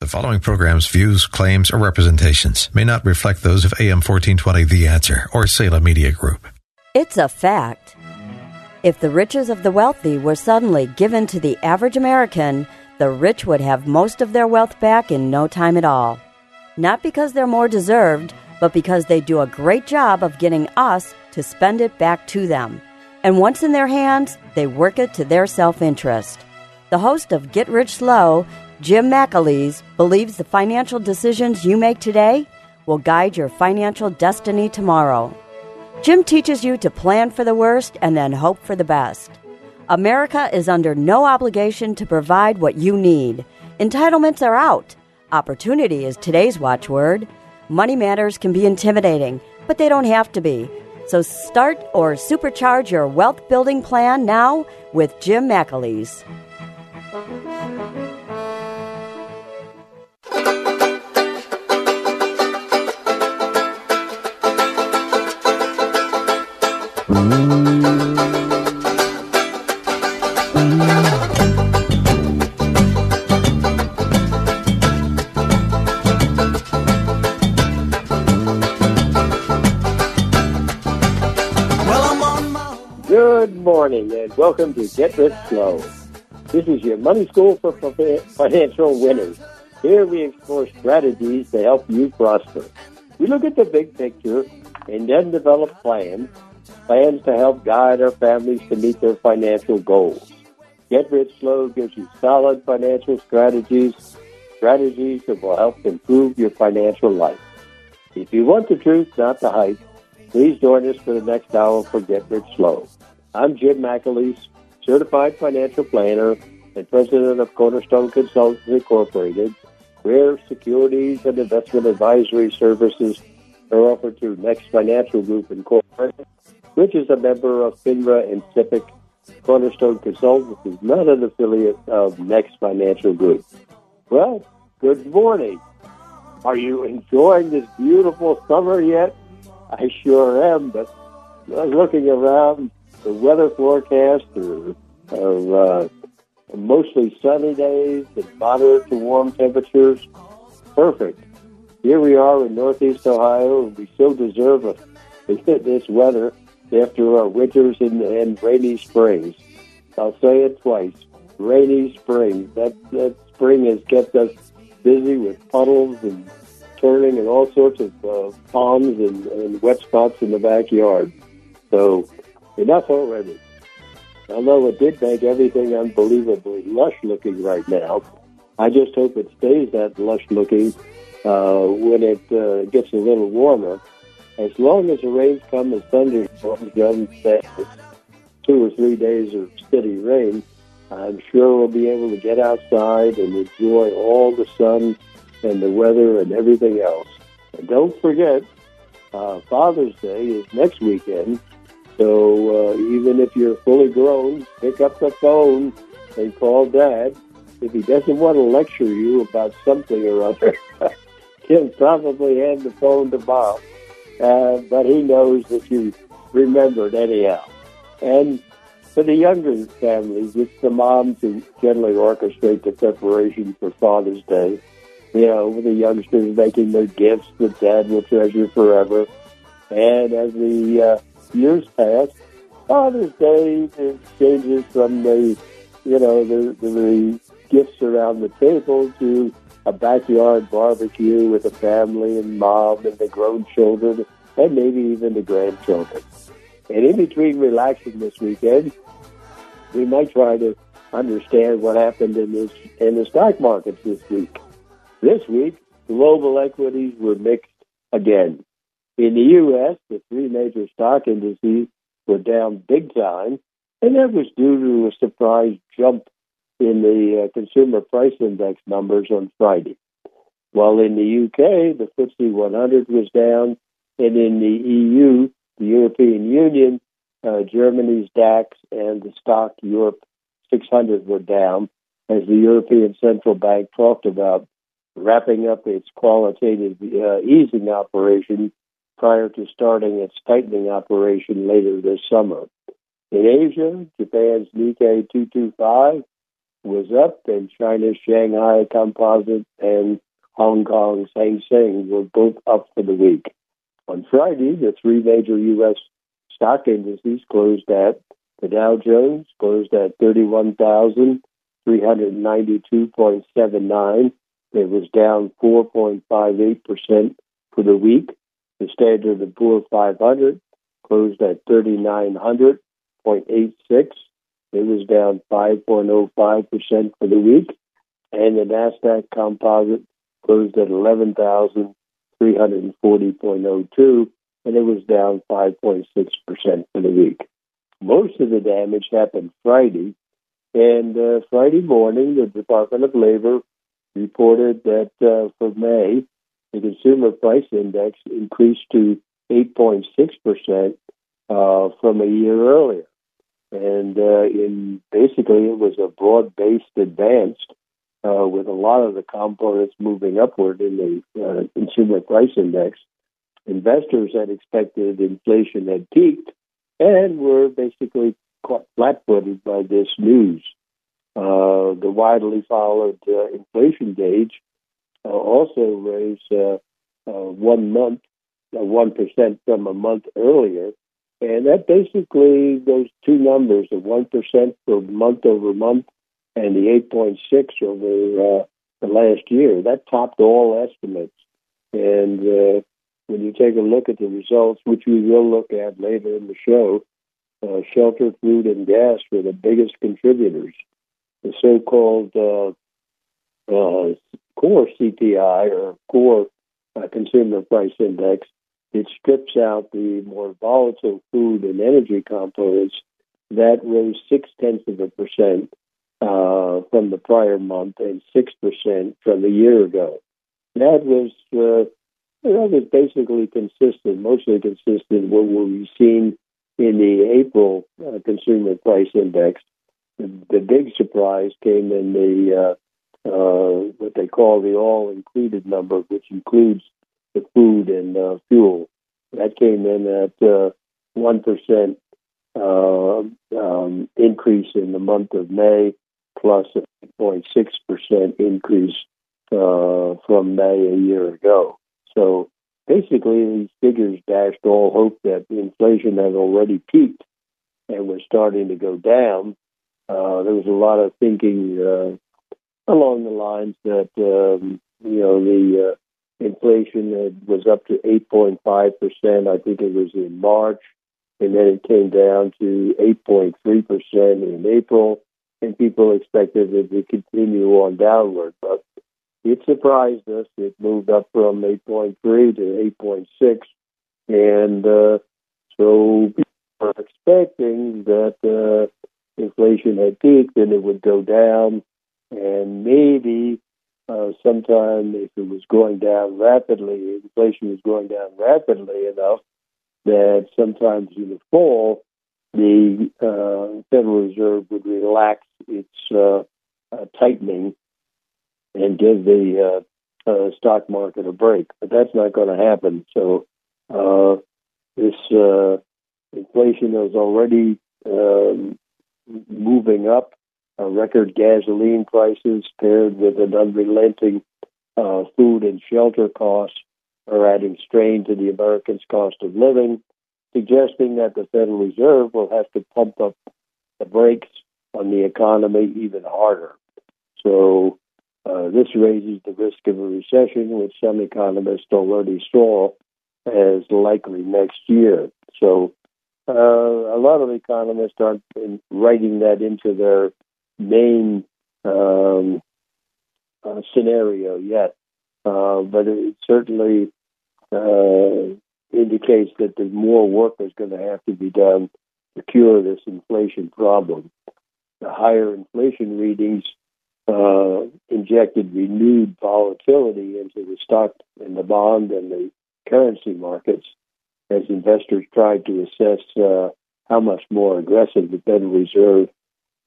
The following program's views, claims, or representations may not reflect those of AM 1420 The Answer or Salem Media Group. It's a fact. If the riches of the wealthy were suddenly given to the average American, the rich would have most of their wealth back in no time at all. Not because they're more deserved, but because they do a great job of getting us to spend it back to them. And once in their hands, they work it to their self interest. The host of Get Rich Slow Jim McAleese believes the financial decisions you make today will guide your financial destiny tomorrow. Jim teaches you to plan for the worst and then hope for the best. America is under no obligation to provide what you need. Entitlements are out. Opportunity is today's watchword. Money matters can be intimidating, but they don't have to be. So start or supercharge your wealth building plan now with Jim McAleese. Good morning and welcome to Get Rich Slow. This is your money school for financial winners. Here we explore strategies to help you prosper. We look at the big picture and then develop plans, plans to help guide our families to meet their financial goals. Get Rich Slow gives you solid financial strategies, strategies that will help improve your financial life. If you want the truth, not the hype, please join us for the next hour for Get Rich Slow. I'm Jim McAleese, certified financial planner and president of Cornerstone Consultants Incorporated, where securities and investment advisory services are offered through Next Financial Group Incorporated, which is a member of FINRA and SIPC. Cornerstone Consultants is not an affiliate of Next Financial Group. Well, good morning. Are you enjoying this beautiful summer yet? I sure am, but looking around the weather forecast of uh, mostly sunny days and moderate to warm temperatures. Perfect. Here we are in Northeast Ohio, and we still deserve a, this weather after our winters and, and rainy springs. I'll say it twice. Rainy springs. That, that spring has kept us busy with puddles and turning and all sorts of uh, ponds and, and wet spots in the backyard. So enough already. Although it did make everything unbelievably lush looking right now, I just hope it stays that lush looking uh, when it uh, gets a little warmer. As long as the rains come thunderstorms doesn't say two or three days of steady rain, I'm sure we'll be able to get outside and enjoy all the sun and the weather and everything else. And don't forget, uh, Father's Day is next weekend. So uh, even if you're fully grown, pick up the phone and call Dad. If he doesn't want to lecture you about something or other, he'll probably hand the phone to Bob. Uh, but he knows that you remembered anyhow. And for the younger families, it's the moms who generally orchestrate the preparation for Father's Day. You know, with the youngsters making their gifts that Dad will treasure forever. And as the uh, years pass, Father's Day changes from the, you know, the, the, the gifts around the table to a backyard barbecue with the family and mom and the grown children and maybe even the grandchildren. And in between relaxing this weekend, we might try to understand what happened in this in the stock markets this week. This week, global equities were mixed again. In the U.S., the three major stock indices were down big time, and that was due to a surprise jump in the uh, consumer price index numbers on Friday. while in the UK, the FTSE 100 was down, and in the EU, the European Union, uh, Germany's DAX and the STOXX Europe 600 were down as the European Central Bank talked about wrapping up its quantitative uh, easing operation prior to starting its tightening operation later this summer. In Asia, Japan's Nikkei 225 was up, and China's Shanghai Composite and Hong Kong's Hang Seng were both up for the week. On Friday, the three major U.S. stock indices closed at the Dow Jones closed at 31,392.79. It was down 4.58% for the week. The Standard & Poor 500 closed at 3,900.86. It was down 5.05% for the week. And the NASDAQ Composite closed at 11,340.02, and it was down 5.6% for the week. Most of the damage happened Friday, and uh, Friday morning, the Department of Labor reported that uh, for May, the consumer price index increased to 8.6% uh, from a year earlier. And uh, in basically, it was a broad based advance uh, with a lot of the components moving upward in the uh, consumer price index. Investors had expected inflation had peaked and were basically caught flat footed by this news. Uh, the widely followed uh, inflation gauge uh, also raised uh, one month, one percent from a month earlier, and that basically those two numbers of one percent for month over month and the eight point six over uh, the last year that topped all estimates. And uh, when you take a look at the results, which we will look at later in the show, uh, shelter, food, and gas were the biggest contributors the so-called uh, uh, core CPI or core uh, consumer price index. It strips out the more volatile food and energy components. That rose six tenths of a percent uh, from the prior month and six percent from a year ago. That was uh, that was basically consistent, mostly consistent with what we've seen in the April uh, consumer price index the, big surprise came in the uh, uh, what they call the all-included number, which includes the food and uh, fuel. That came in at uh, one uh, um, increase in the month of May, plus a 0.6 percent increase uh, from May a year ago. So basically, these figures dashed all hope that inflation had already peaked and was starting to go down uh, there was a lot of thinking along the lines that um, you know the inflation was up to 8.5 percent. I think it was in March, and then it came down to 8.3 percent in April, and people expected it to continue on downward, but it surprised us. It moved up from 8.3 to 8.6, and uh, so people were expecting that uh, inflation had peaked and it would go down. And maybe uh, sometime if it was going down rapidly, inflation was going down rapidly enough that sometimes in the fall, the uh, Federal Reserve would relax its uh, uh tightening and give the uh, uh, stock market a break. But that's not going to happen. So uh this inflation is already um, moving up. Uh, record gasoline prices paired with an unrelenting uh, food and shelter costs are adding strain to the Americans' cost of living, suggesting that the Federal Reserve will have to pump up the brakes on the economy even harder. So uh, this raises the risk of a recession, which some economists already saw as likely next year. So uh, a lot of economists aren't writing that into their main um, uh, scenario yet, uh, but it certainly uh, indicates that there's more work is going to have to be done to cure this inflation problem. The higher inflation readings uh, injected renewed volatility into the stock and the bond and the currency markets as investors tried to assess uh, how much more aggressive the Federal Reserve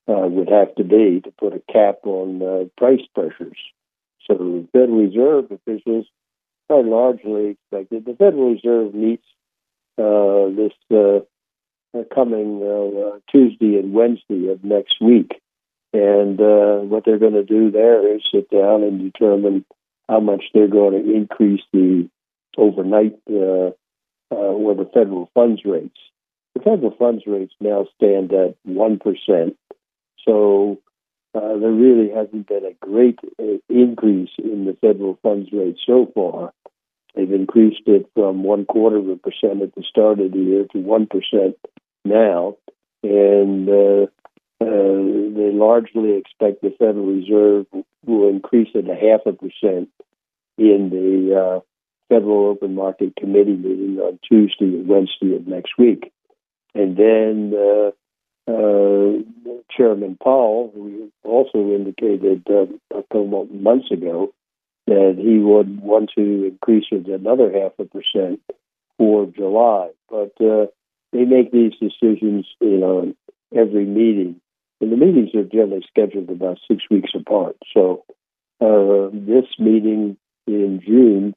uh, would have to be to put a cap on uh, price pressures. So the Federal Reserve officials are largely expected. The Federal Reserve meets uh, this uh, coming uh, Tuesday and Wednesday of next week. And what they're going to do there is sit down and determine how much they're going to increase the overnight uh, uh, or the federal funds rates. The federal funds rates now stand at 1%. So uh, there really hasn't been a great uh, increase in the federal funds rate so far. They've increased it from one quarter of a percent at the start of the year to 1% now. And uh, uh, they largely expect the Federal Reserve will increase it a half a percent in the uh, Federal Open Market Committee meeting on Tuesday and Wednesday of next week. And then uh, Chairman Powell, who also indicated uh, a couple months ago that he would want to increase it another half a percent for July. But uh, they make these decisions, you know, every meeting. And the meetings are generally scheduled about six weeks apart. So uh, this meeting in June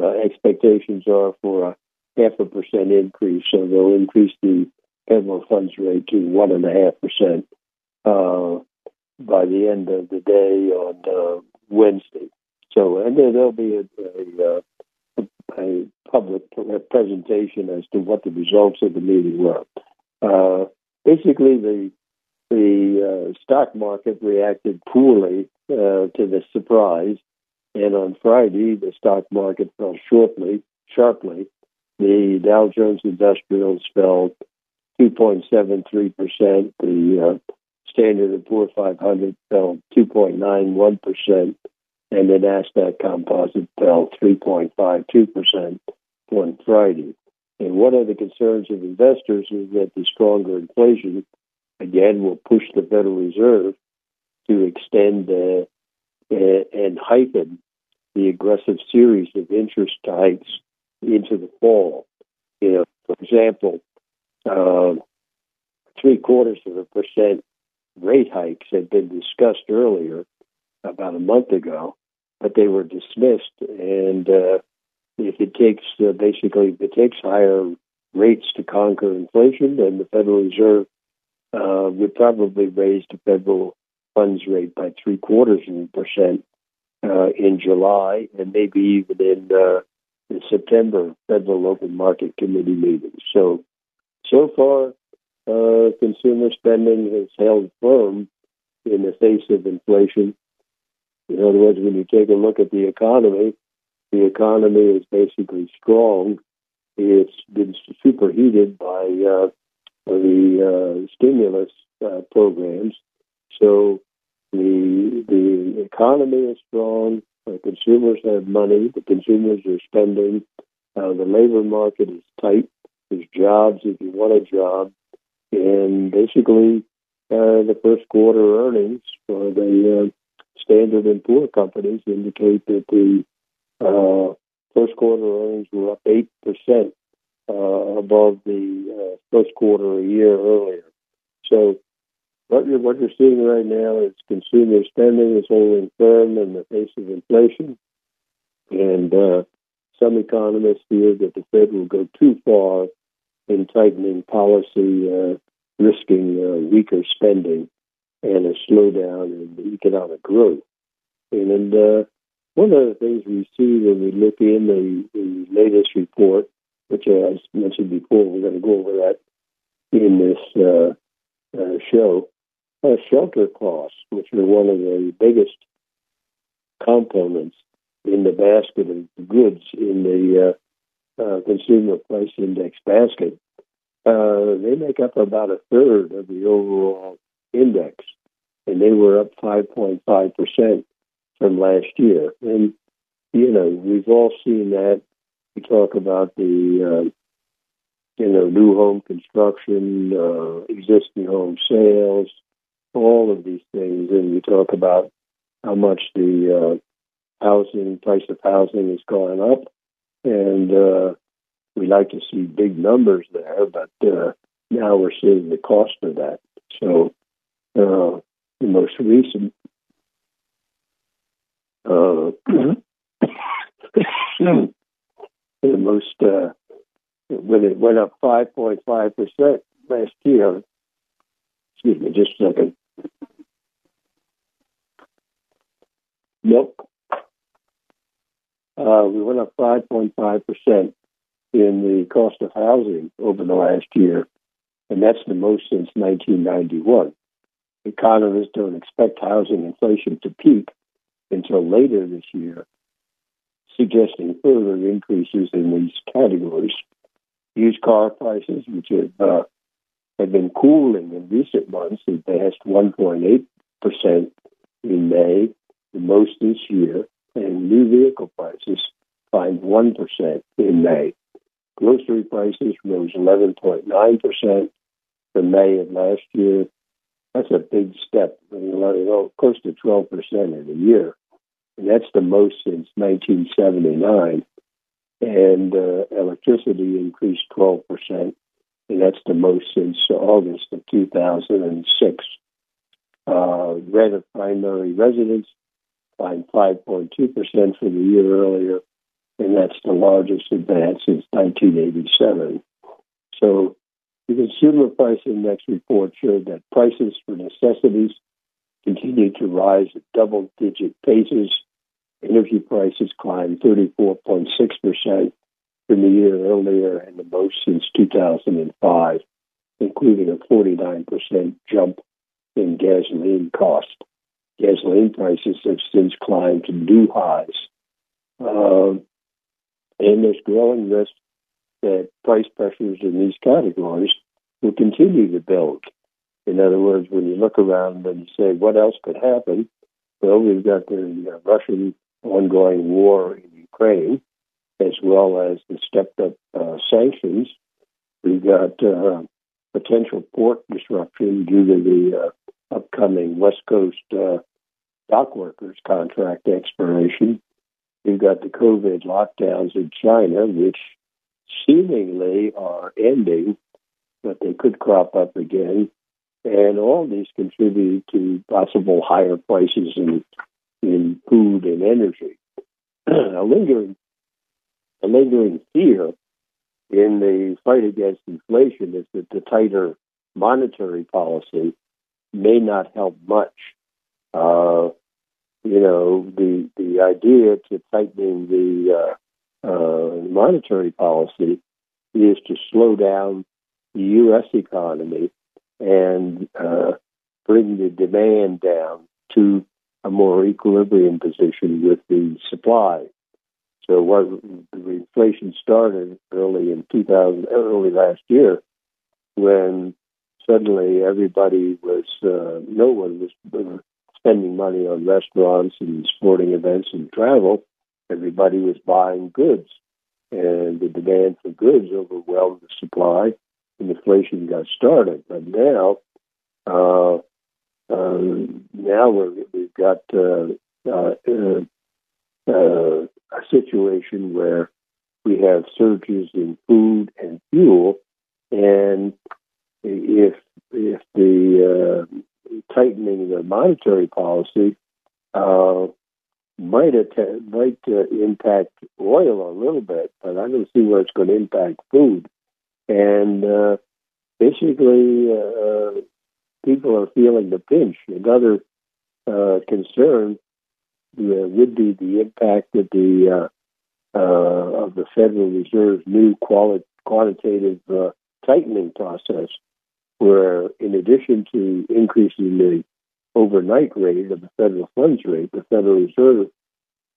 uh, expectations are for a half a percent increase. So they'll increase the federal funds rate to one and a half percent uh, by the end of the day on uh, Wednesday. So, and then there'll be a, a, uh, a public presentation as to what the results of the meeting were. Uh, basically, the the uh, stock market reacted poorly uh, to the surprise and on Friday, the stock market fell shortly, sharply. The Dow Jones Industrials fell 2.73%. The uh, Standard & Poor 500 fell 2.91%. And the NASDAQ Composite fell 3.52% on Friday. And one of the concerns of investors is that the stronger inflation, again, will push the Federal Reserve to extend uh, and heighten the aggressive series of interest hikes into the fall. You know, for example, uh, three quarters of a percent rate hikes had been discussed earlier, about a month ago, but they were dismissed. And uh, if it takes uh, basically if it takes higher rates to conquer inflation, then the Federal Reserve uh, would probably raise the federal funds rate by three quarters of a percent uh, in July and maybe even in, uh, in September Federal Open Market Committee meetings. So, so far, uh, consumer spending has held firm in the face of inflation. In other words, when you take a look at the economy, the economy is basically strong. It's been superheated by uh, the uh, stimulus uh, programs. So the the economy is strong. The consumers have money. The consumers are spending. Uh, the labor market is tight. There's jobs if you want a job, and basically, uh, the first quarter earnings for the uh, Standard and Poor companies indicate that the uh, first quarter earnings were up eight percent uh, above the uh, first quarter a year earlier. So what you're what you're seeing right now is consumer spending is holding firm in the face of inflation, and uh, some economists fear that the Fed will go too far in tightening policy, uh, risking uh, weaker spending and a slowdown in economic growth. And, and uh, one of the things we see when we look in the, the latest report, which I mentioned before, we're going to go over that in this uh, uh, show, shelter costs, which are one of the biggest components in the basket of goods in the uh, uh, consumer price index basket, uh, they make up about a third of the overall index, and they were up 5.5% from last year. And, you know, we've all seen that. We talk about the, uh, you know, new home construction, uh, existing home sales, all of these things, and we talk about how much the uh, housing price of housing has gone up, and uh, we like to see big numbers there, but uh, now we're seeing the cost of that. So uh, the most recent uh, the most uh, when it went up 5.5 percent last year. Excuse me, just a second. Milk. Uh, we went up 5.5 percent in the cost of housing over the last year, and that's the most since 1991. Economists don't expect housing inflation to peak until later this year, suggesting further increases in these categories. Used car prices, which have, uh, have been cooling in recent months, advanced 1.8% in May, the most this year, and new vehicle prices climbed 1% in May. Grocery prices rose 11.9% from May of last year. That's a big step, close to 12% in a year. And that's the most since 1979. And uh, electricity increased 12%, and that's the most since August of 2006. Uh, rent of primary residence climbed 5.2% from the year earlier, and that's the largest advance since 1987. So the Consumer Price Index report showed that prices for necessities continued to rise at double digit paces. Energy prices climbed 34.6% from the year earlier and the most since 2005, including a 49% jump in gasoline cost. Gasoline prices have since climbed to new highs. Uh, and there's growing risk that price pressures in these categories will continue to build. In other words, when you look around and say, what else could happen? Well, we've got the uh, Russian ongoing war in Ukraine, as well as the stepped up uh, sanctions. We've got uh, potential port disruption due to the uh, upcoming West Coast uh, dock workers contract expiration. We've got the COVID lockdowns in China, which seemingly are ending, but they could crop up again. And all these contribute to possible higher prices in, in food and energy. a lingering, a lingering fear in the fight against inflation is that the tighter monetary policy may not help much. Uh, you know, the the idea to tightening the uh, uh, monetary policy is to slow down the U.S. economy and uh, bring the demand down to a more equilibrium position with the supply. So what the inflation started early in 2000, early last year, when suddenly everybody was, uh, no one was uh, spending money on restaurants and sporting events and travel, everybody was buying goods. And the demand for goods overwhelmed the supply, and inflation got started. But now, uh, uh, now we have got uh, uh, a situation where we have surges in food and fuel, and if if the uh, tightening the monetary policy uh, might att- might uh, impact oil a little bit, but I don't see where it's going to impact food. And uh, basically, uh, people are feeling the pinch. Another uh, concern uh, would be the impact of the of the Federal Reserve's new quali- quantitative tightening process where in addition to increasing the overnight rate of the federal funds rate, the Federal Reserve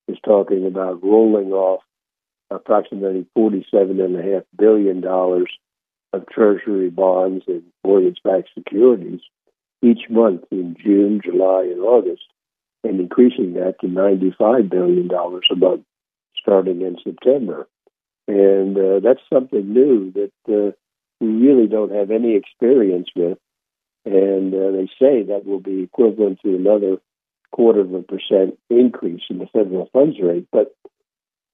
is talking about rolling off approximately $47.5 billion of Treasury bonds and mortgage-backed securities each month in June, July, and August, and increasing that to $95 billion a month starting in September. And uh, that's something new that uh, we really don't have any experience with. and uh, they say that will be equivalent to another quarter of a percent increase in the federal funds rate. But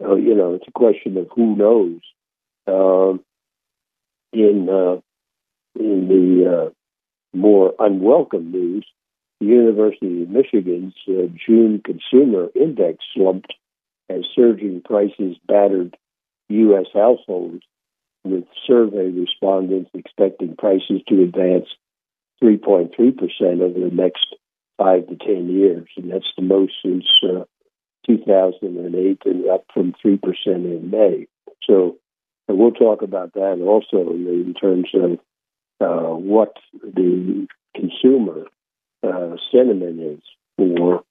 uh, you know, it's a question of who knows. Um, in uh, in the uh, more unwelcome news, the University of Michigan's uh, June consumer index slumped as surging prices battered U.S. households, with survey respondents expecting prices to advance 3.3% over the next five to 10 years. And that's the most since uh, 2008 and up from 3% in May. So and we'll talk about that also in terms of uh, what the consumer uh, sentiment is for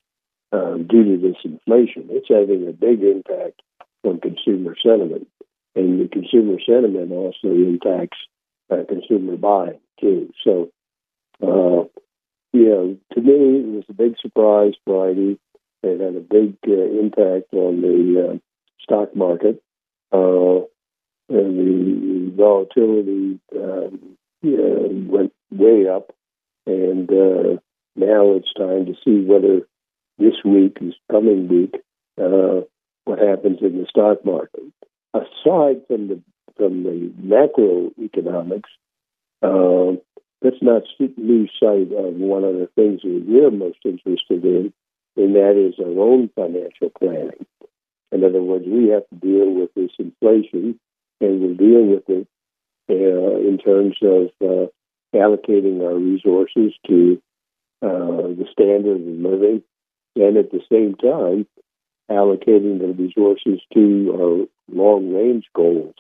uh, due to this inflation. It's having a big impact on consumer sentiment, and the consumer sentiment also impacts uh, consumer buying too. So, uh, you know, to me, it was a big surprise Friday. It had a big uh, impact on the stock market. Uh, and the volatility um, went way up, and uh, now it's time to see whether this week, this coming week, uh, what happens in the stock market. Aside from the from the macroeconomics, uh, let's not lose sight of one of the things that we're most interested in, and that is our own financial planning. In other words, we have to deal with this inflation and we'll deal with it uh, in terms of uh, allocating our resources to uh, the standard of living, and at the same time allocating the resources to our long range goals.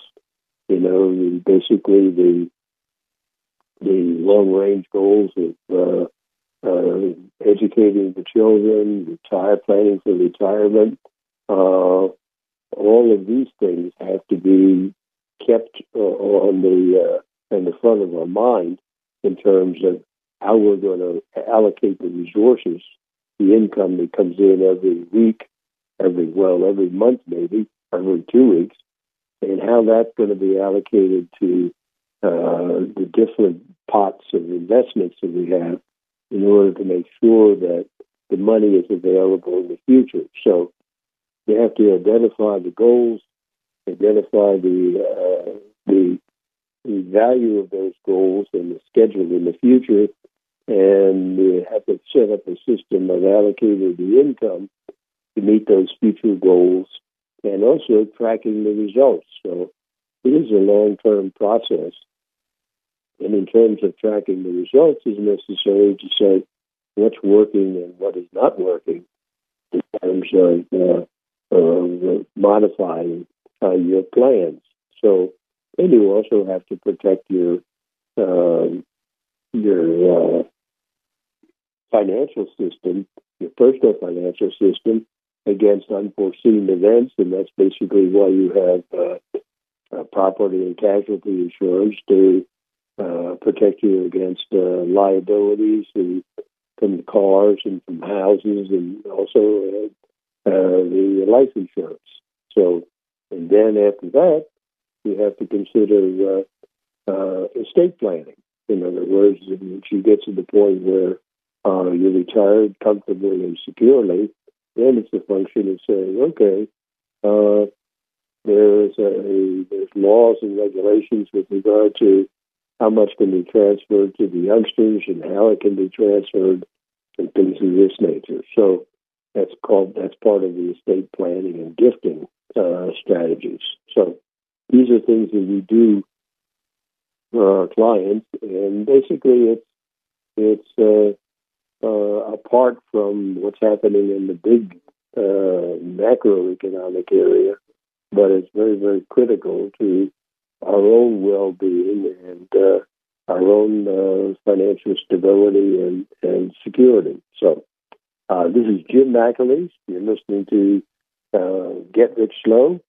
You know, basically the the long range goals of uh, uh, educating the children, retire planning for retirement. Uh, all of these things have to be kept uh, on the uh, in the front of our mind in terms of how we're going to allocate the resources, the income that comes in every week, every well, every month maybe, every two weeks, and how that's going to be allocated to uh, the different pots of investments that we have in order to make sure that the money is available in the future. So you have to identify the goals, identify the, uh, the the value of those goals and the schedule in the future, and we have to set up a system of allocating the income to meet those future goals, and also tracking the results. So it is a long-term process, and in terms of tracking the results, is necessary to say what's working and what is not working in terms of uh, modifying uh, your plans. So, and you also have to protect your uh, your uh, financial system, your personal financial system, against unforeseen events, and that's basically why you have uh, uh, property and casualty insurance to uh, protect you against liabilities and from cars and from houses, and also the life insurance. So and then after that, you have to consider uh, uh, estate planning. In other words, if you get to the point where uh, you're retired comfortably and securely, then it's a function of saying, okay, uh, there's a, there's laws and regulations with regard to how much can be transferred to the youngsters and how it can be transferred and things of this nature. So that's called that's part of the estate planning and gifting uh, strategies. So these are things that we do for our clients, and basically it's it's uh, uh, apart from what's happening in the big uh, macroeconomic area, but it's very very critical to our own well-being and uh, our own uh, financial stability and, and security. So uh, this is Jim McAleese. You're listening to uh, Get Rich Slow.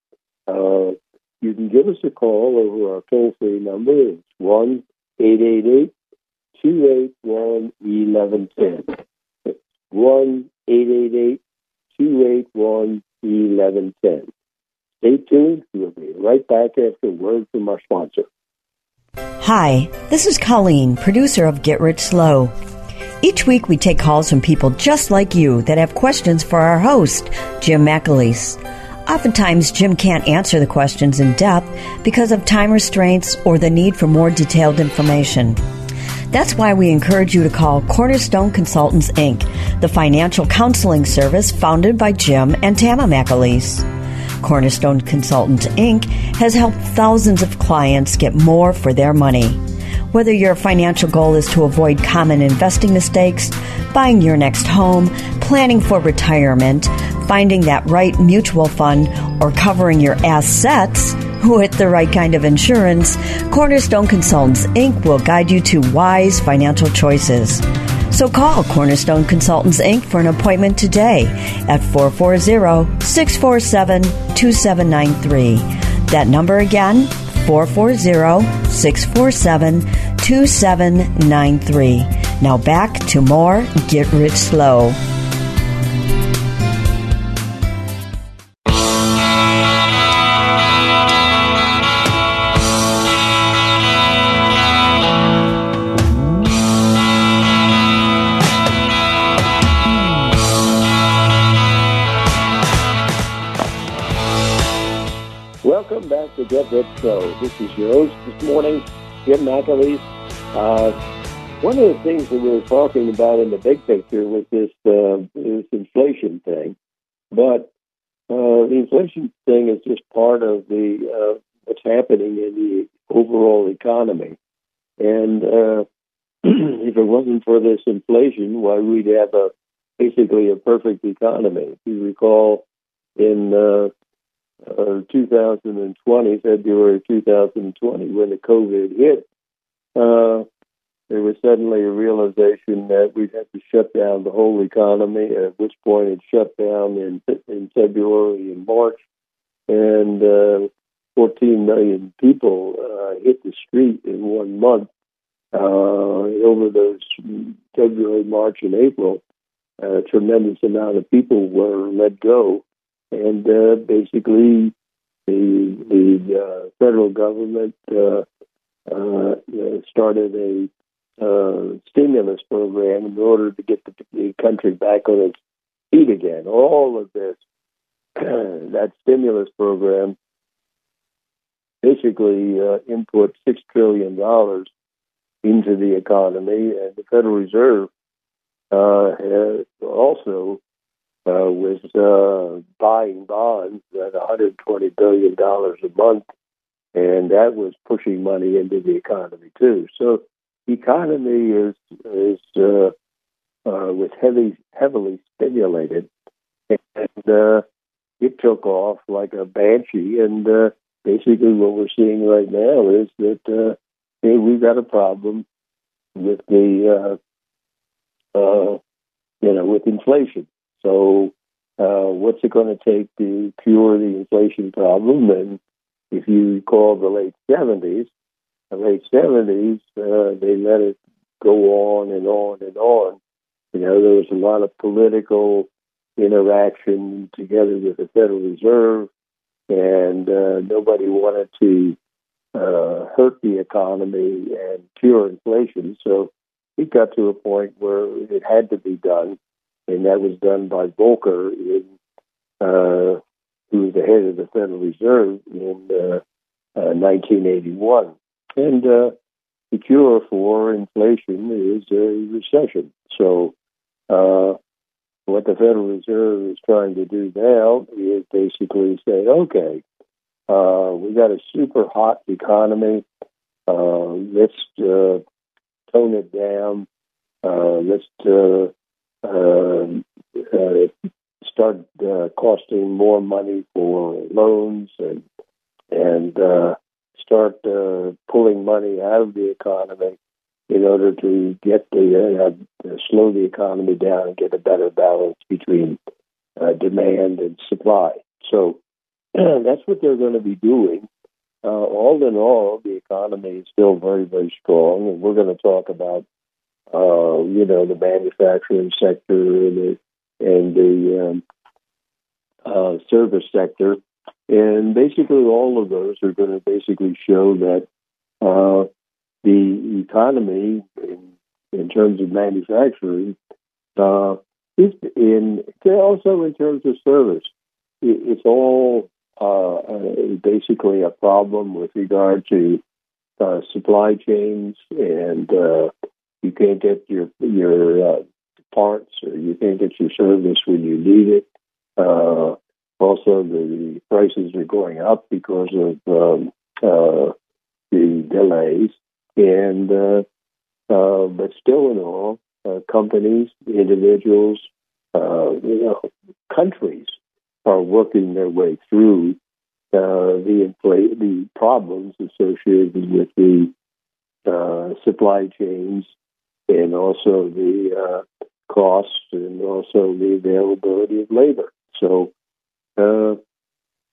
You can give us a call over our toll free number. It's 1 888 281 1110. 1 888 281 1110. Stay tuned. We'll be right back after a word from our sponsor. Hi, this is Colleen, producer of Get Rich Slow. Each week we take calls from people just like you that have questions for our host, Jim McAleese. Oftentimes, Jim can't answer the questions in depth because of time restraints or the need for more detailed information. That's why we encourage you to call Cornerstone Consultants Inc., the financial counseling service founded by Jim and Tama McAleese. Cornerstone Consultants Inc. has helped thousands of clients get more for their money. Whether your financial goal is to avoid common investing mistakes, buying your next home, planning for retirement, finding that right mutual fund, or covering your assets with the right kind of insurance, Cornerstone Consultants Inc. will guide you to wise financial choices. So call Cornerstone Consultants Inc. for an appointment today at 440 647 2793. That number again, 440 647 2793. Now back to more Get Rich Slow. Welcome back to Get Rich Slow. This is your host this morning, Jim McAleese. Uh, one of the things that we were talking about in the big picture was this, uh, this inflation thing, but uh, the inflation thing is just part of the uh, what's happening in the overall economy. And uh, if it wasn't for this inflation, why we'd have a basically a perfect economy. If you recall, in uh, uh, 2020, February 2020, when the COVID hit, uh, there was suddenly a realization that we'd have to shut down the whole economy. At which point, it shut down in in February and March, and uh, 14 million people uh, hit the street in one month. Uh, over those February, March, and April, a tremendous amount of people were let go and uh, basically the the uh, federal government uh, uh started a uh, stimulus program in order to get the, the, country back on its feet again. All of this, that stimulus program, basically uh, input six trillion dollars into the economy, and the Federal Reserve uh, also uh, was uh, buying bonds at 120 billion dollars a month, and that was pushing money into the economy too. So the economy is is uh, uh, was heavy heavily stimulated, and uh, it took off like a banshee. And uh, basically, what we're seeing right now is that uh, hey, we've got a problem with the uh, uh, you know with inflation so, uh, what's it going to take to cure the inflation problem? And if you recall the late 70s, the late 70s, uh, they let it go on and on and on. You know, there was a lot of political interaction together with the Federal Reserve, and uh, nobody wanted to uh, hurt the economy and cure inflation. So it got to a point where it had to be done and that was done by Volcker, in, uh, who was the head of the Federal Reserve in uh, uh, 1981. And uh, the cure for inflation is a recession. So, uh, what the Federal Reserve is trying to do now is basically say, okay, uh, we got a super hot economy. let's tone it down. let's start uh, costing more money for loans and and uh, start uh, pulling money out of the economy in order to get the uh, slow the economy down and get a better balance between uh, demand and supply. So that's what they're going to be doing. Uh, all in all, the economy is still very, very strong, and we're going to talk about uh, you know, the manufacturing sector and the, and the um, uh, service sector. And basically, all of those are going to basically show that uh, the economy in, in terms of manufacturing uh, is in also in terms of service. It, it's all uh, basically a problem with regard to uh, supply chains, and uh, you can't get your your uh, parts or you can't get your service when you need it. Uh, also, the prices are going up because of um, uh, the delays, and uh, uh, but still, in all, uh, companies, individuals, uh, you know, countries are working their way through uh, the infl- the problems associated with the uh, supply chains and also the uh, costs and also the availability of labor. So uh,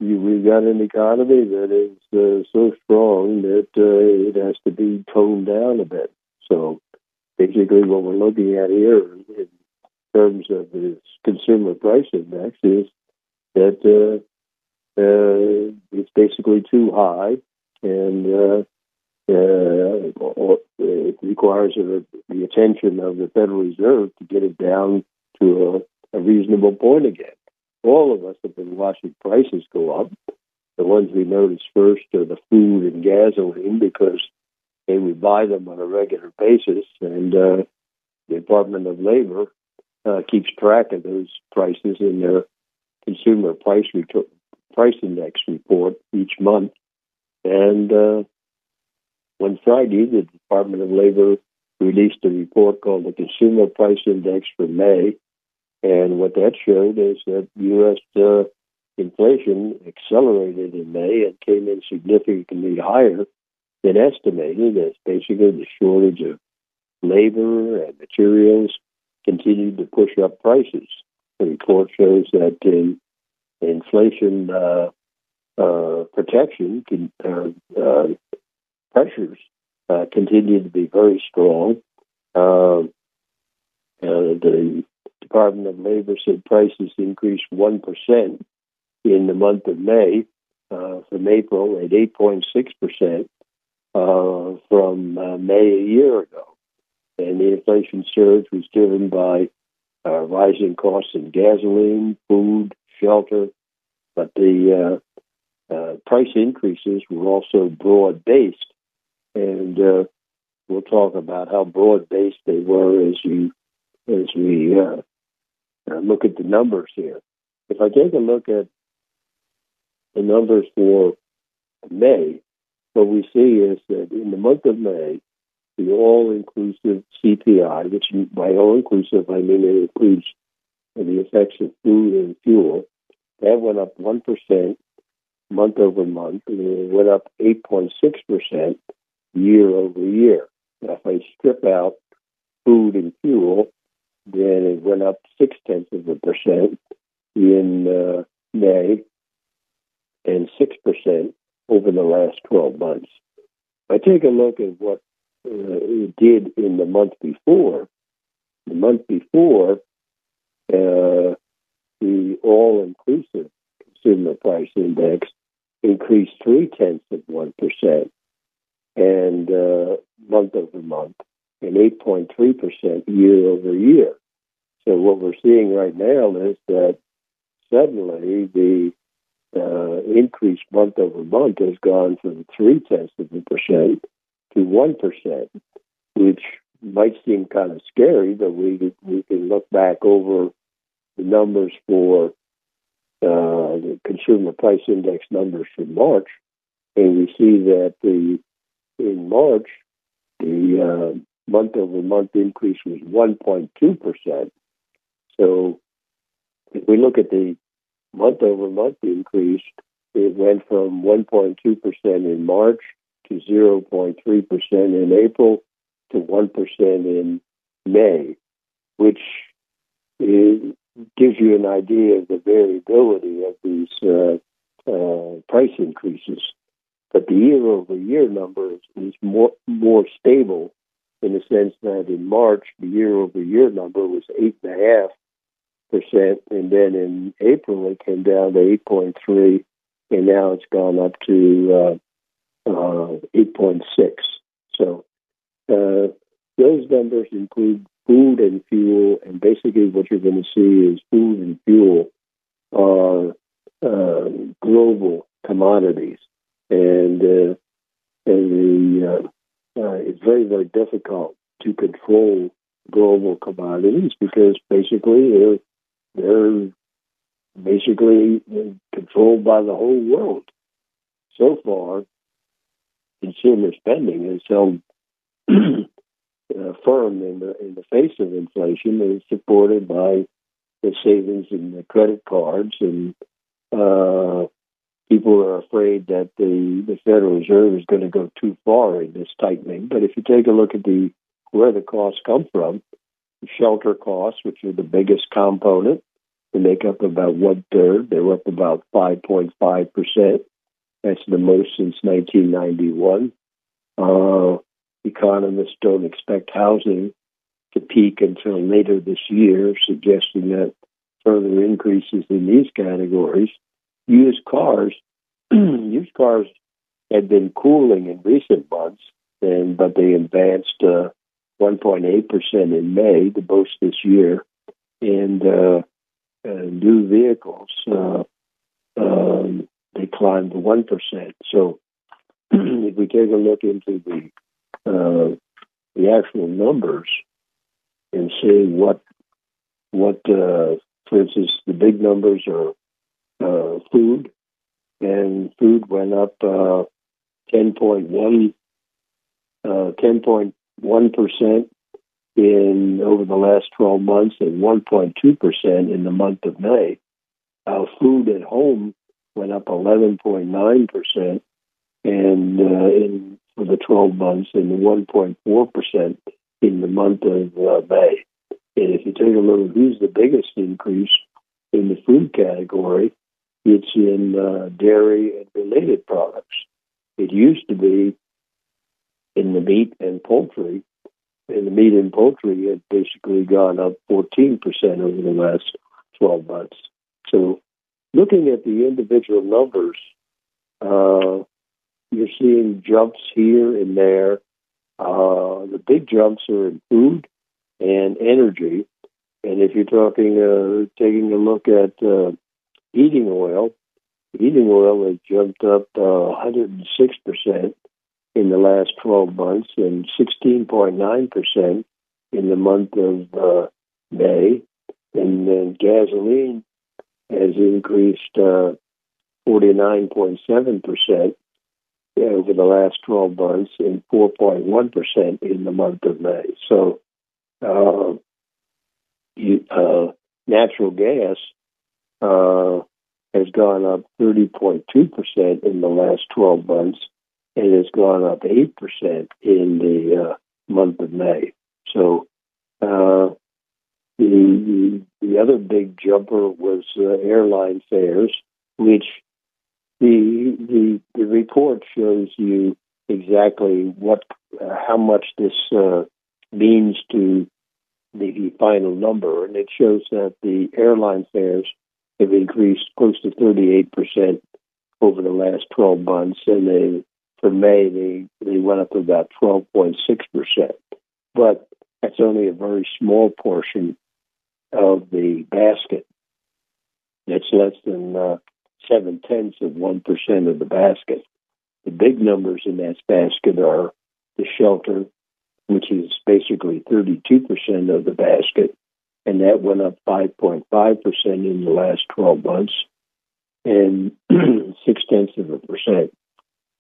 you, we've got an economy that is uh, so strong that uh, it has to be toned down a bit. So basically, what we're looking at here in terms of the consumer price index is that uh, uh, it's basically too high, and uh, uh, it requires a, the attention of the Federal Reserve to get it down to a, a reasonable point again. All of us have been watching prices go up. The ones we notice first are the food and gasoline because hey, we buy them on a regular basis, and uh, the Department of Labor uh, keeps track of those prices in their consumer price price index report each month. And uh, one Friday, the Department of Labor released a report called the Consumer Price Index for May. And what that showed is that U.S. Uh, inflation accelerated in May and came in significantly higher than estimated. As basically the shortage of labor and materials continued to push up prices. The report shows that in inflation uh, uh, protection can, uh, uh pressures uh, continue to be very strong. Um, uh, the Department of Labor said prices increased 1% in the month of May from April at 8.6% from May a year ago and the inflation surge was driven by uh, rising costs in gasoline, food, shelter, but the uh, uh, price increases were also broad based, and uh, we'll talk about how broad based they were as you as we uh, uh, look at the numbers here. If I take a look at the numbers for May, what we see is that in the month of May, the all-inclusive CPI, which by all-inclusive I mean it includes the effects of food and fuel, that went up one percent month over month, it went up eight point six percent year over year. Now, if I strip out food and fuel, then it went up six tenths of a percent in uh, May and six percent over the last twelve months. I take a look at what uh, did in the month before. The month before, uh, the all-inclusive consumer price index increased three tenths of one percent, and uh, month over month, and eight point three percent year over year. So what we're seeing right now is that suddenly the uh, increase month over month has gone from three tenths of a percent to 1%, which might seem kind of scary, but we, we can look back over the numbers for uh, the consumer price index numbers for March, and we see that the in March the uh, month over month increase was 1.2 percent. So if we look at the month over month increase, it went from 1.2 percent in March to 0.3% in April to 1% in May, which gives you an idea of the variability of these uh, uh, price increases. But the year over year number is, is more, more stable in the sense that in March, the year over year number was 8.5%, and then in April, it came down to 8.3 and now it's gone up to uh, uh, 8.6. So uh, those numbers include food and fuel, and basically what you're going to see is food and fuel are uh, global commodities, and uh, and the uh, uh, it's very very difficult to control global commodities because basically they're they're basically controlled by the whole world. So far, consumer spending has held uh, firm in the in the face of inflation is supported by the savings and the credit cards and uh, people are afraid that the, the Federal Reserve is going to go too far in this tightening. But if you take a look at the where the costs come from, shelter costs, which are the biggest component, they make up about one third. They're up about 5.5 percent. That's the most since 1991. Uh, economists don't expect housing to peak until later this year, suggesting that further increases in these categories. Used cars, used cars had been cooling in recent months, and but they advanced uh, 1.8 percent in May, the most this year, and uh, uh, new vehicles uh, um, they climbed one percent. So if we take a look into the uh, the actual numbers and see what what uh, for instance the big numbers are uh, food and food went up uh, 10.1 10.1 uh, percent in over the last 12 months and 1.2 percent in the month of May. Uh, food at home went up 11.9 percent, and uh, in for the 12 months and 1.4 percent in the month of May. And if you take a look at who's the biggest increase in the food category, it's in uh, dairy and related products. It used to be in the meat and poultry, and the meat and poultry had basically gone up 14% over the last 12 months. So, looking at the individual numbers, uh, you're seeing jumps here and there. Uh, the big jumps are in food and energy. And if you're talking, uh, taking a look at uh, heating oil, heating oil has jumped up uh, 106% in the last 12 months and 16.9% in the month of uh, May. And then gasoline has increased uh, 49.7% over the last 12 months and 4.1% in the month of May. So, uh, you, uh, natural gas uh, has gone up 30.2% in the last 12 months and has gone up 8% in the uh, month of May. So, uh, the, the other big jumper was uh, airline fares, which the the the report shows you exactly what how much this uh, means to the final number, and it shows that the airline fares have increased close to 38 percent over the last 12 months, and they for May they they went up about 12.6 percent. But that's only a very small portion of the basket. It's less than uh, seven tenths of one percent of the basket. The big numbers in that basket are the shelter, which is basically 32% of the basket, and that went up 5.5% in the last 12 months, and six tenths of a percent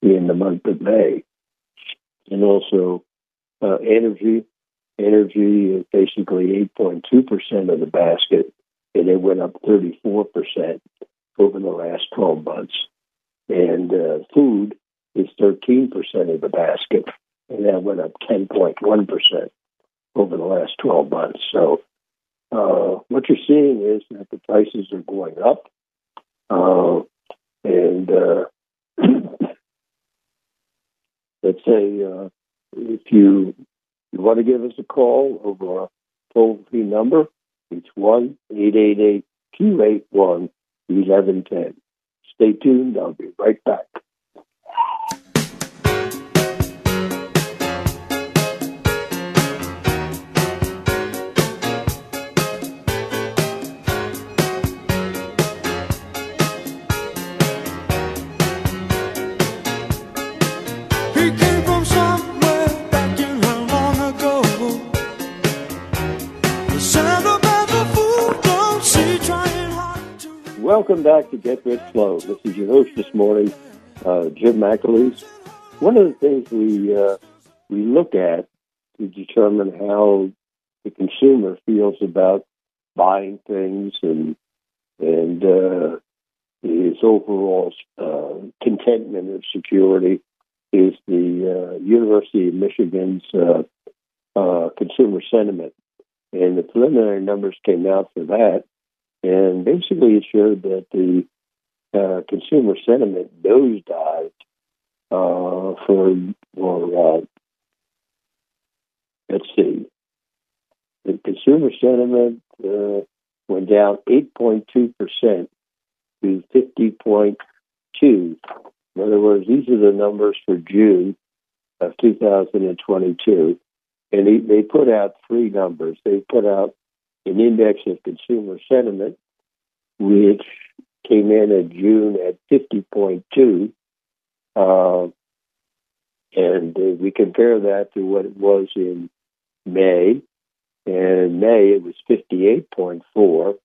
in the month of May. And also uh, energy. Energy is basically 8.2% of the basket, and it went up 34% over the last 12 months. And uh, food is 13% of the basket, and that went up 10.1% over the last 12 months. So uh, what you're seeing is that the prices are going up. Uh, and uh, let's say uh, if you, you want to give us a call over our toll free number, it's 1 888 281 1110. Stay tuned. I'll be right back. Welcome back to Get Rich Slow. This is your host this morning, uh, Jim McAleese. One of the things we uh, we look at to determine how the consumer feels about buying things and and uh, his overall uh, contentment of security is the uh, University of Michigan's uh, consumer sentiment, and the preliminary numbers came out for that, and basically it showed that the uh, consumer sentiment nosedived for for let's see, the consumer sentiment uh, went down 8.2 percent to 50.2. In other words, these are the numbers for June of 2022. And they, they put out three numbers. They put out an index of consumer sentiment, which came in in June at 50.2. Uh, and uh, we compare that to what it was in May. And in May, it was 58.4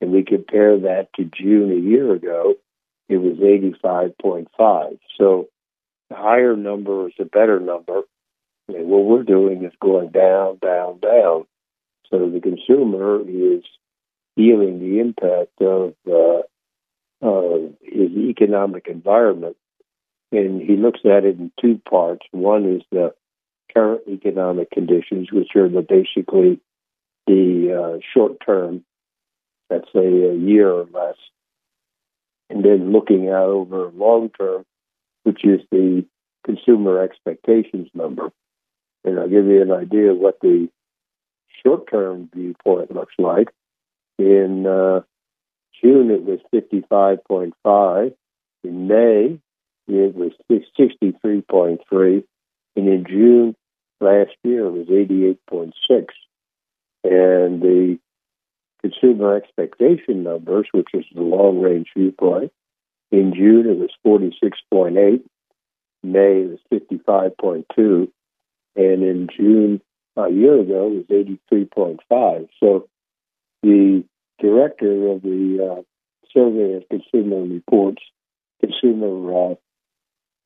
and we compare that to June a year ago, it was 85.5. So the higher number is a better number. And what we're doing is going down, down, down. So the consumer is feeling the impact of uh, uh, his economic environment. And he looks at it in two parts. One is the current economic conditions, which are the basically the uh, short term let's say a year or less, and then looking out over long term, which is the consumer expectations number. And I'll give you an idea of what the short term viewpoint looks like. In uh, June, it was 55.5. In May, it was 63.3. And in June last year, it was 88.6. And the consumer expectation numbers, which is the long range viewpoint. In June, it was 46.8. May, it was 55.2. And in June a year ago, was 83.5. So the director of the uh, Survey of Consumer Reports, Consumer uh,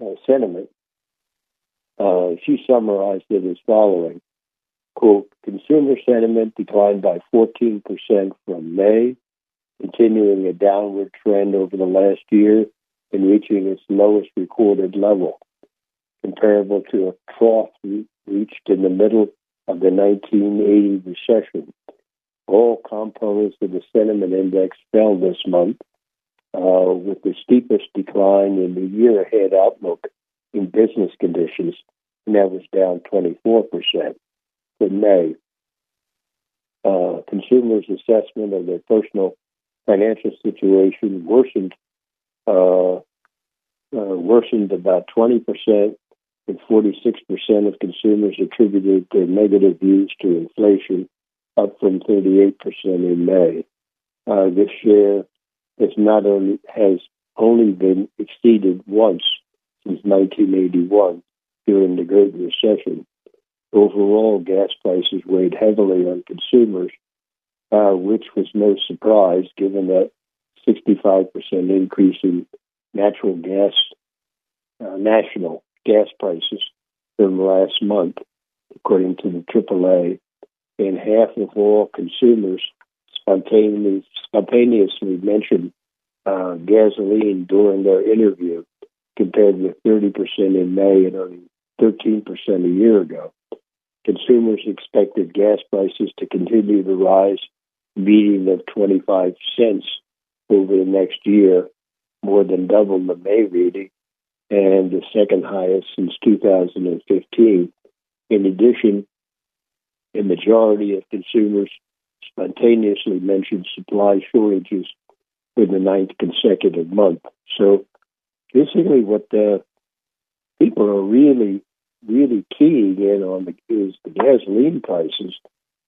uh, Sentiment, uh, she summarized it as following quote, consumer sentiment declined by 14% from May, continuing a downward trend over the last year and reaching its lowest recorded level, comparable to a trough reached in the middle of the 1980 recession. All components of the sentiment index fell this month, uh, with the steepest decline in the year ahead outlook in business conditions, and that was down 24% in May. Uh, consumers' assessment of their personal financial situation worsened uh, uh, worsened about 20 and 46 percent of consumers attributed their negative views to inflation, up from 38 percent in May. Uh, this share has not only has only been exceeded once since 1981 during the Great Recession, overall gas prices weighed heavily on consumers, uh, which was no surprise given that 65% increase in natural gas, uh, national gas prices in the last month, according to the AAA. And half of all consumers spontaneously, mentioned uh, gasoline during their interview, compared with 30% in May and only 13% a year ago consumers expected gas prices to continue to rise, meeting of 25 cents over the next year, more than double the May reading, and the second highest since 2015. In addition, a majority of consumers spontaneously mentioned supply shortages for the ninth consecutive month. So, basically, what the people are really really keying in on the, is the gasoline prices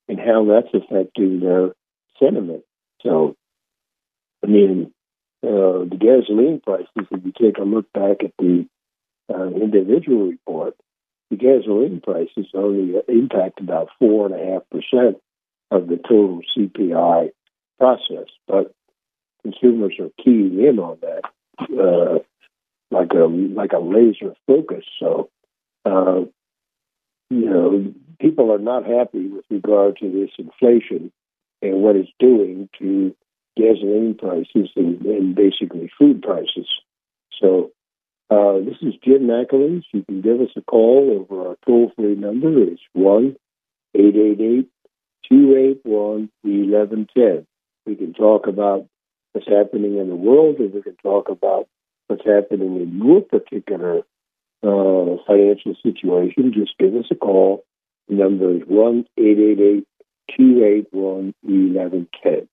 and how that's affecting their sentiment. So, I mean, uh, the gasoline prices, if you take a look back at the uh, individual report, the gasoline prices only impact about four and a half percent of the total CPI process. But consumers are keying in on that uh, like a like a laser focus. So, uh, you know, people are not happy with regard to this inflation and what it's doing to gasoline prices and, and basically food prices. So, uh, this is Jim McAleese. You can give us a call over our toll free number. It's 1 888 281 1110. We can talk about what's happening in the world, and we can talk about what's happening in your particular uh, financial situation. Just give us a call. The number is 1 888 281 1110.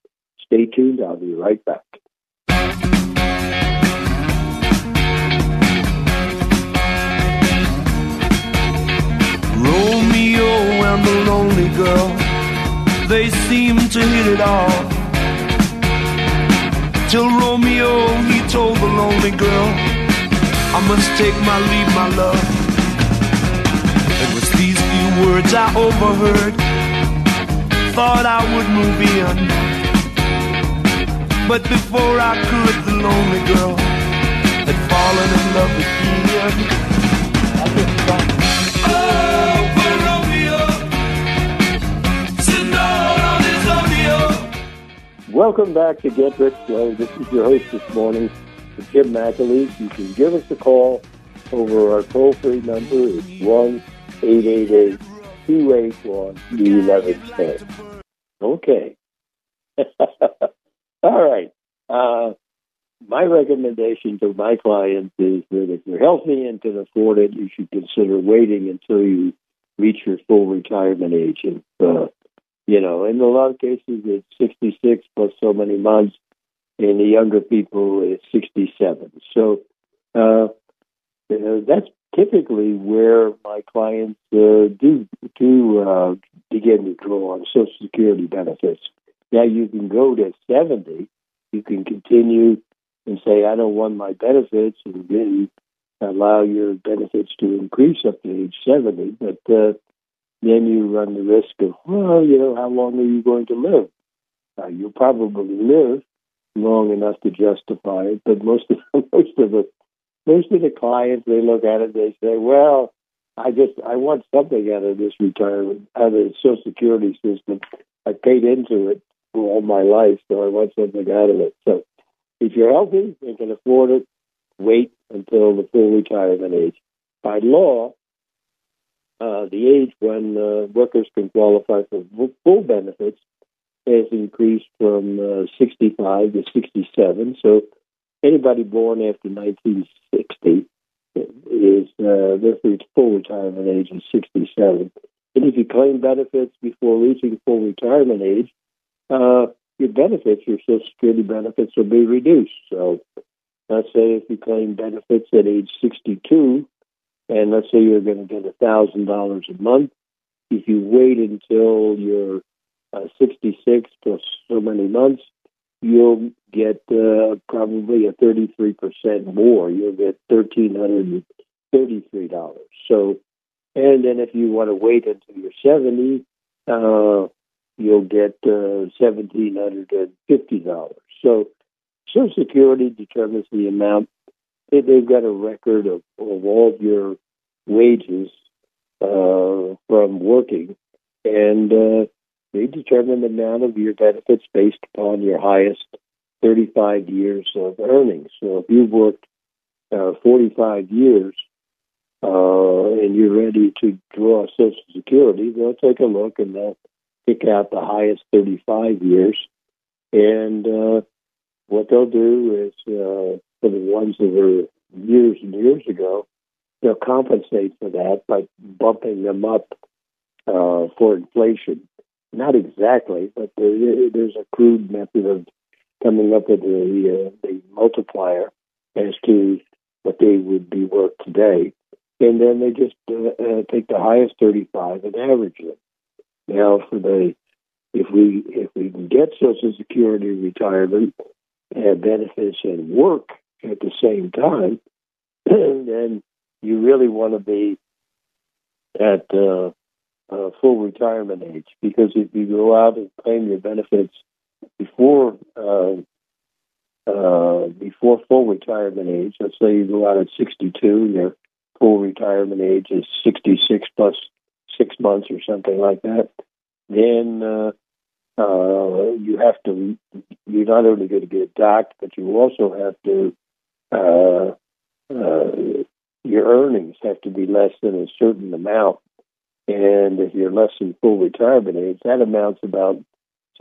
Stay tuned. I'll be right back. Romeo and the lonely girl, they seem to hit it off. Till Romeo, he told the lonely girl, I must take my leave, my love. It was these few words I overheard, thought I would move in. But before I could, the lonely girl had fallen in love again. Oh. Welcome back to Get Rich Slow. This is your host this morning, Jim McAleese. You can give us a call over our toll free number. It's 1 888 281 1110. Okay. All right. Uh, my recommendation to my clients is that if you're healthy and can afford it, you should consider waiting until you reach your full retirement age. And, uh, you know, in a lot of cases, it's 66 plus so many months, and the younger people, it's 67. So, uh, you know, that's typically where my clients uh, do do uh, begin to draw on Social Security benefits. Now you can go to 70, you can continue and say, I don't want my benefits, and then allow your benefits to increase up to age 70. But uh, then you run the risk of, well, you know, how long are you going to live? Uh, you'll probably live long enough to justify it, but most of most of the most of the clients they look at it, they say, well, I just I want something out of this retirement, out of the Social Security system. I paid into it all my life, so I want something out of it. So if you're healthy and can afford it, wait until the full retirement age. By law, uh, the age when uh, workers can qualify for full benefits has increased from uh, 65 to 67. So anybody born after 1960 is uh, their full retirement age is 67. And if you claim benefits before reaching full retirement age, uh, your benefits, your Social Security benefits, will be reduced. So let's say if you claim benefits at age 62, and let's say you're going to get $1,000 a month, if you wait until you're uh, 66 plus so many months, you'll get uh, probably a 33% more. You'll get $1,333. So, and then if you want to wait until you're 70, uh, you'll get uh, $1,750. So, Social Security determines the amount. They, they've got a record of, of all of your wages uh, from working, and uh, they determine the amount of your benefits based upon your highest 35 years of earnings. So if you've worked uh, 45 years uh, and you're ready to draw Social Security, they'll take a look and they'll pick out the highest 35 years. And uh, what they'll do is, uh, for the ones that were years and years ago, they'll compensate for that by bumping them up uh, for inflation. Not exactly, but there, there's a crude method of coming up with the, uh, the multiplier as to what they would be worth today. And then they just uh, uh, take the highest 35 and average them. Now, for the if we if we can get Social Security retirement and benefits and work at the same time, then you really want to be at uh, uh, full retirement age because if you go out and claim your benefits before uh, uh, before full retirement age. Let's say you go out at 62, your full retirement age is 66 plus six months or something like that. Then uh, uh, you have to, you're not only going to get docked, but you also have to, uh, uh, your earnings have to be less than a certain amount. And if you're less than full retirement age, that amounts about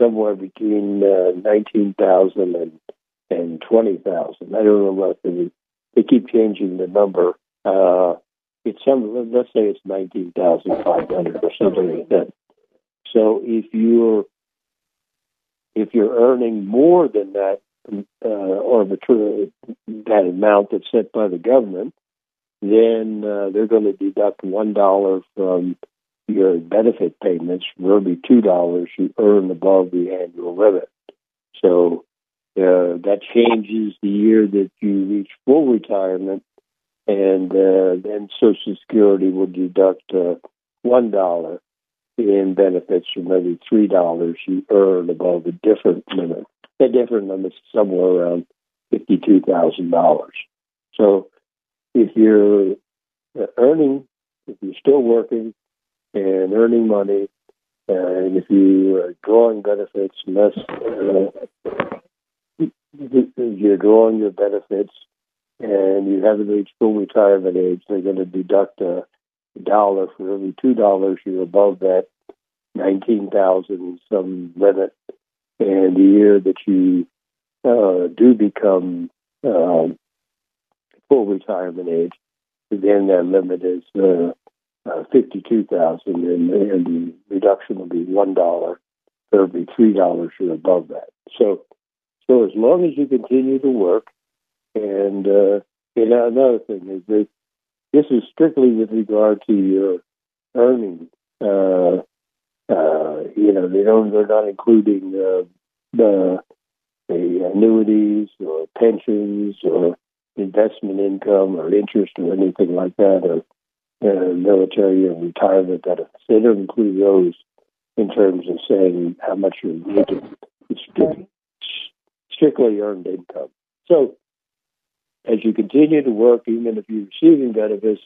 somewhere between uh, 19,000 and, and 20,000. I don't know what the, they keep changing the number. Uh, it's some, let's say it's 19,500 or something like that. So if you're if you're earning more than that uh, or that amount that's set by the government, then uh, they're going to deduct one dollar from your benefit payments for every two dollars you earn above the annual limit. So uh, that changes the year that you reach full retirement, and uh, then Social Security will deduct uh, one dollar in benefits from every three dollars you earn above a different limit. The different limit's somewhere around fifty-two thousand dollars. So if you're earning, if you're still working and earning money, and if you are drawing benefits less, uh, you're drawing your benefits, and you haven't reached full retirement age, they're going to deduct a dollar for every two dollars you're above that nineteen thousand some limit, and the year that you uh, do become um, full retirement age, then that limit is uh, uh, fifty-two thousand, and, and the reduction will be one dollar for every three dollars you're above that. So, so as long as you continue to work, and uh, and another thing is that this is strictly with regard to your earnings. Uh, uh, you know, they don't. They're not including uh, the the annuities or pensions or investment income or interest or anything like that, or uh, military or retirement benefits. They don't include those in terms of saying how much you're making. It's strictly earned income. So as you continue to work, even if you're receiving benefits,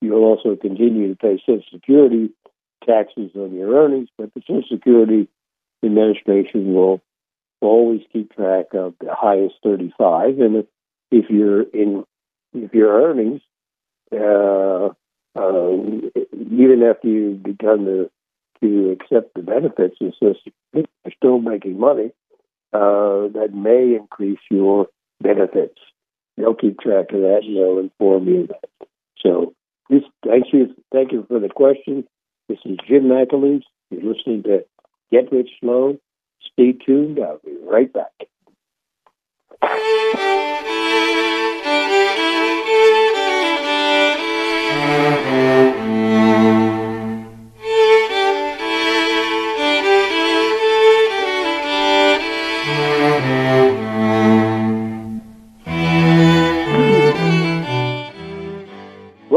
you'll also continue to pay Social Security taxes on your earnings, but the Social Security Administration will, always keep track of the highest 35. And if, if you're in, if your earnings, uh, uh, even after you've begun to to accept the benefits and so you're still making money, uh, that may increase your benefits. They'll keep track of that and they'll inform you that. So, this, thank you, thank you for the question. This is Jim McAleese. You're listening to Get Rich Slow. Stay tuned. I'll be right back.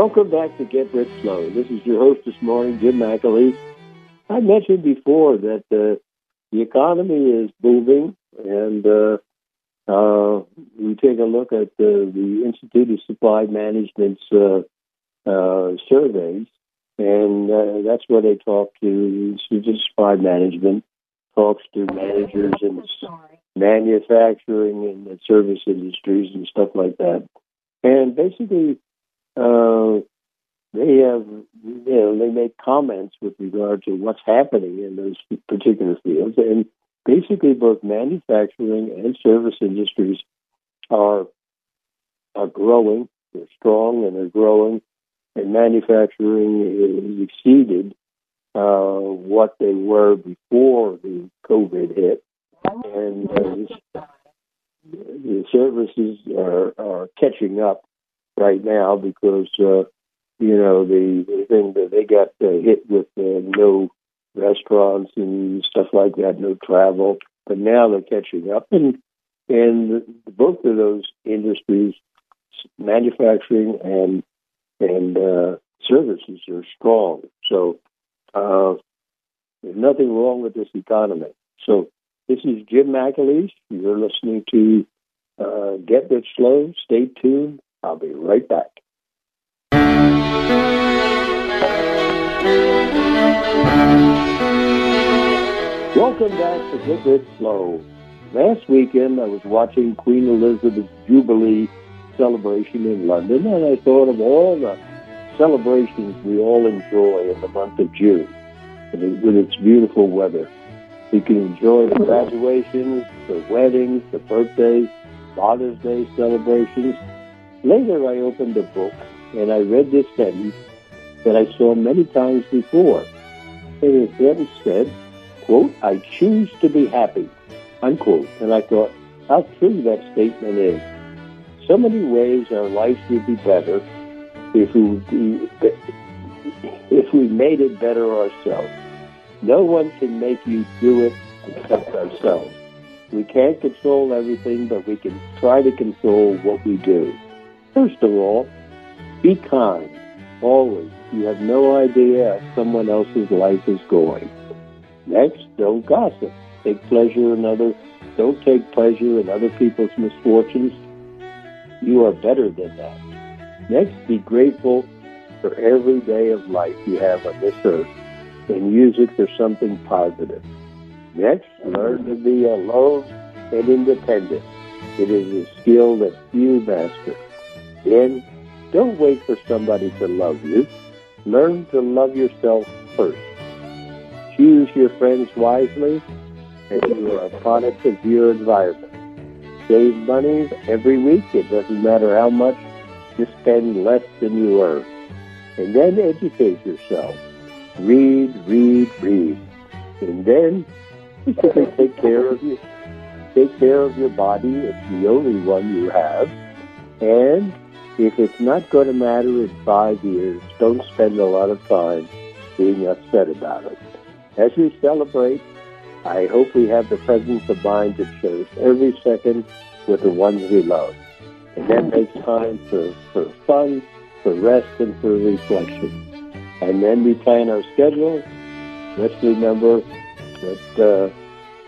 Welcome back to Get Rich Slow. This is your host this morning, Jim McAleese. I mentioned before that uh, the economy is booming, and uh, uh, we take a look at the, the Institute of Supply Management's uh, uh, surveys, and uh, that's where they talk to Institute of Supply Management, talks to managers in manufacturing and the service industries and stuff like that. And basically, uh, they have, you know, they make comments with regard to what's happening in those particular fields. And basically, both manufacturing and service industries are are growing. They're strong and they're growing. And manufacturing has exceeded uh, what they were before the COVID hit. And uh, the services are, are catching up right now because uh, you know the, the thing that they got uh, hit with uh, no restaurants and stuff like that, no travel, but now they're catching up, and and both of those industries, manufacturing and and uh, services, are strong. So uh, there's nothing wrong with this economy. So this is Jim McAleese. You're listening to Uh, get rich slow. Stay tuned. I'll be right back. Welcome back to Get Rich Slow. Last weekend, I was watching Queen Elizabeth's Jubilee celebration in London, and I thought of all the celebrations we all enjoy in the month of June with its beautiful weather. We can enjoy the graduations, the weddings, the birthdays, Father's Day celebrations. Later, I opened a book and I read this sentence that I saw many times before. And the sentence said, quote, I choose to be happy, unquote. And I thought, how true that statement is. So many ways our life would be better if we, if we made it better ourselves. No one can make you do it except ourselves. We can't control everything, but we can try to control what we do. First of all, be kind. Always. You have no idea how someone else's life is going. Next, don't gossip. Take pleasure in other. Don't take pleasure in other people's misfortunes. You are better than that. Next, be grateful for every day of life you have on this earth and use it for something positive. Next, learn to be alone and independent. It is a skill that few master. Then, don't wait for somebody to love you. Learn to love yourself first. Choose your friends wisely, and you are a product of your environment. Save money every week. It doesn't matter how much you spend less than you earn. And then educate yourself. Read, read, read. And then basically take care of you. Take care of your body. It's the only one you have. And if it's not going to matter in five years, don't spend a lot of time being upset about it. As we celebrate, I hope we have the presence of mind to cherish every second with the ones we love. And that makes time for, for fun, for rest, and for reflection. And then we plan our schedule. Let's remember that uh,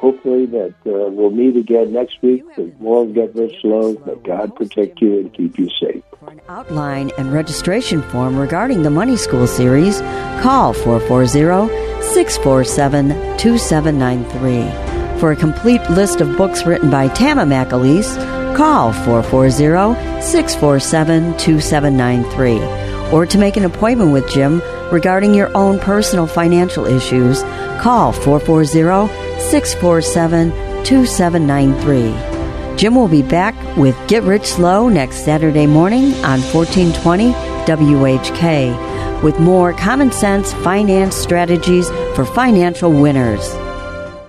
hopefully that uh, we'll meet again next week with more Get Rich Slow. May God protect you and keep you safe. For an outline and registration form regarding the Money School series, call 440 647 2793. For a complete list of books written by Tama McAleese, call 440 647 2793. Or to make an appointment with Jim regarding your own personal financial issues, call 440 647 2793. Jim will be back with Get Rich Slow next Saturday morning on 1420 WHK with more common sense finance strategies for financial winners.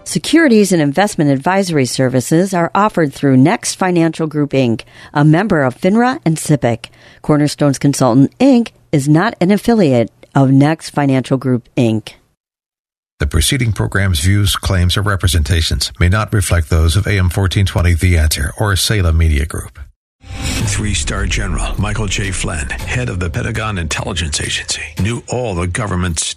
Securities and investment advisory services are offered through Next Financial Group Inc., a member of FINRA and SIPC. Cornerstones Consultant Inc. is not an affiliate of Next Financial Group Inc. The preceding program's views, claims, or representations may not reflect those of AM 1420 The Answer or Salem Media Group. Three star general Michael J. Flynn, head of the Pentagon Intelligence Agency, knew all the government's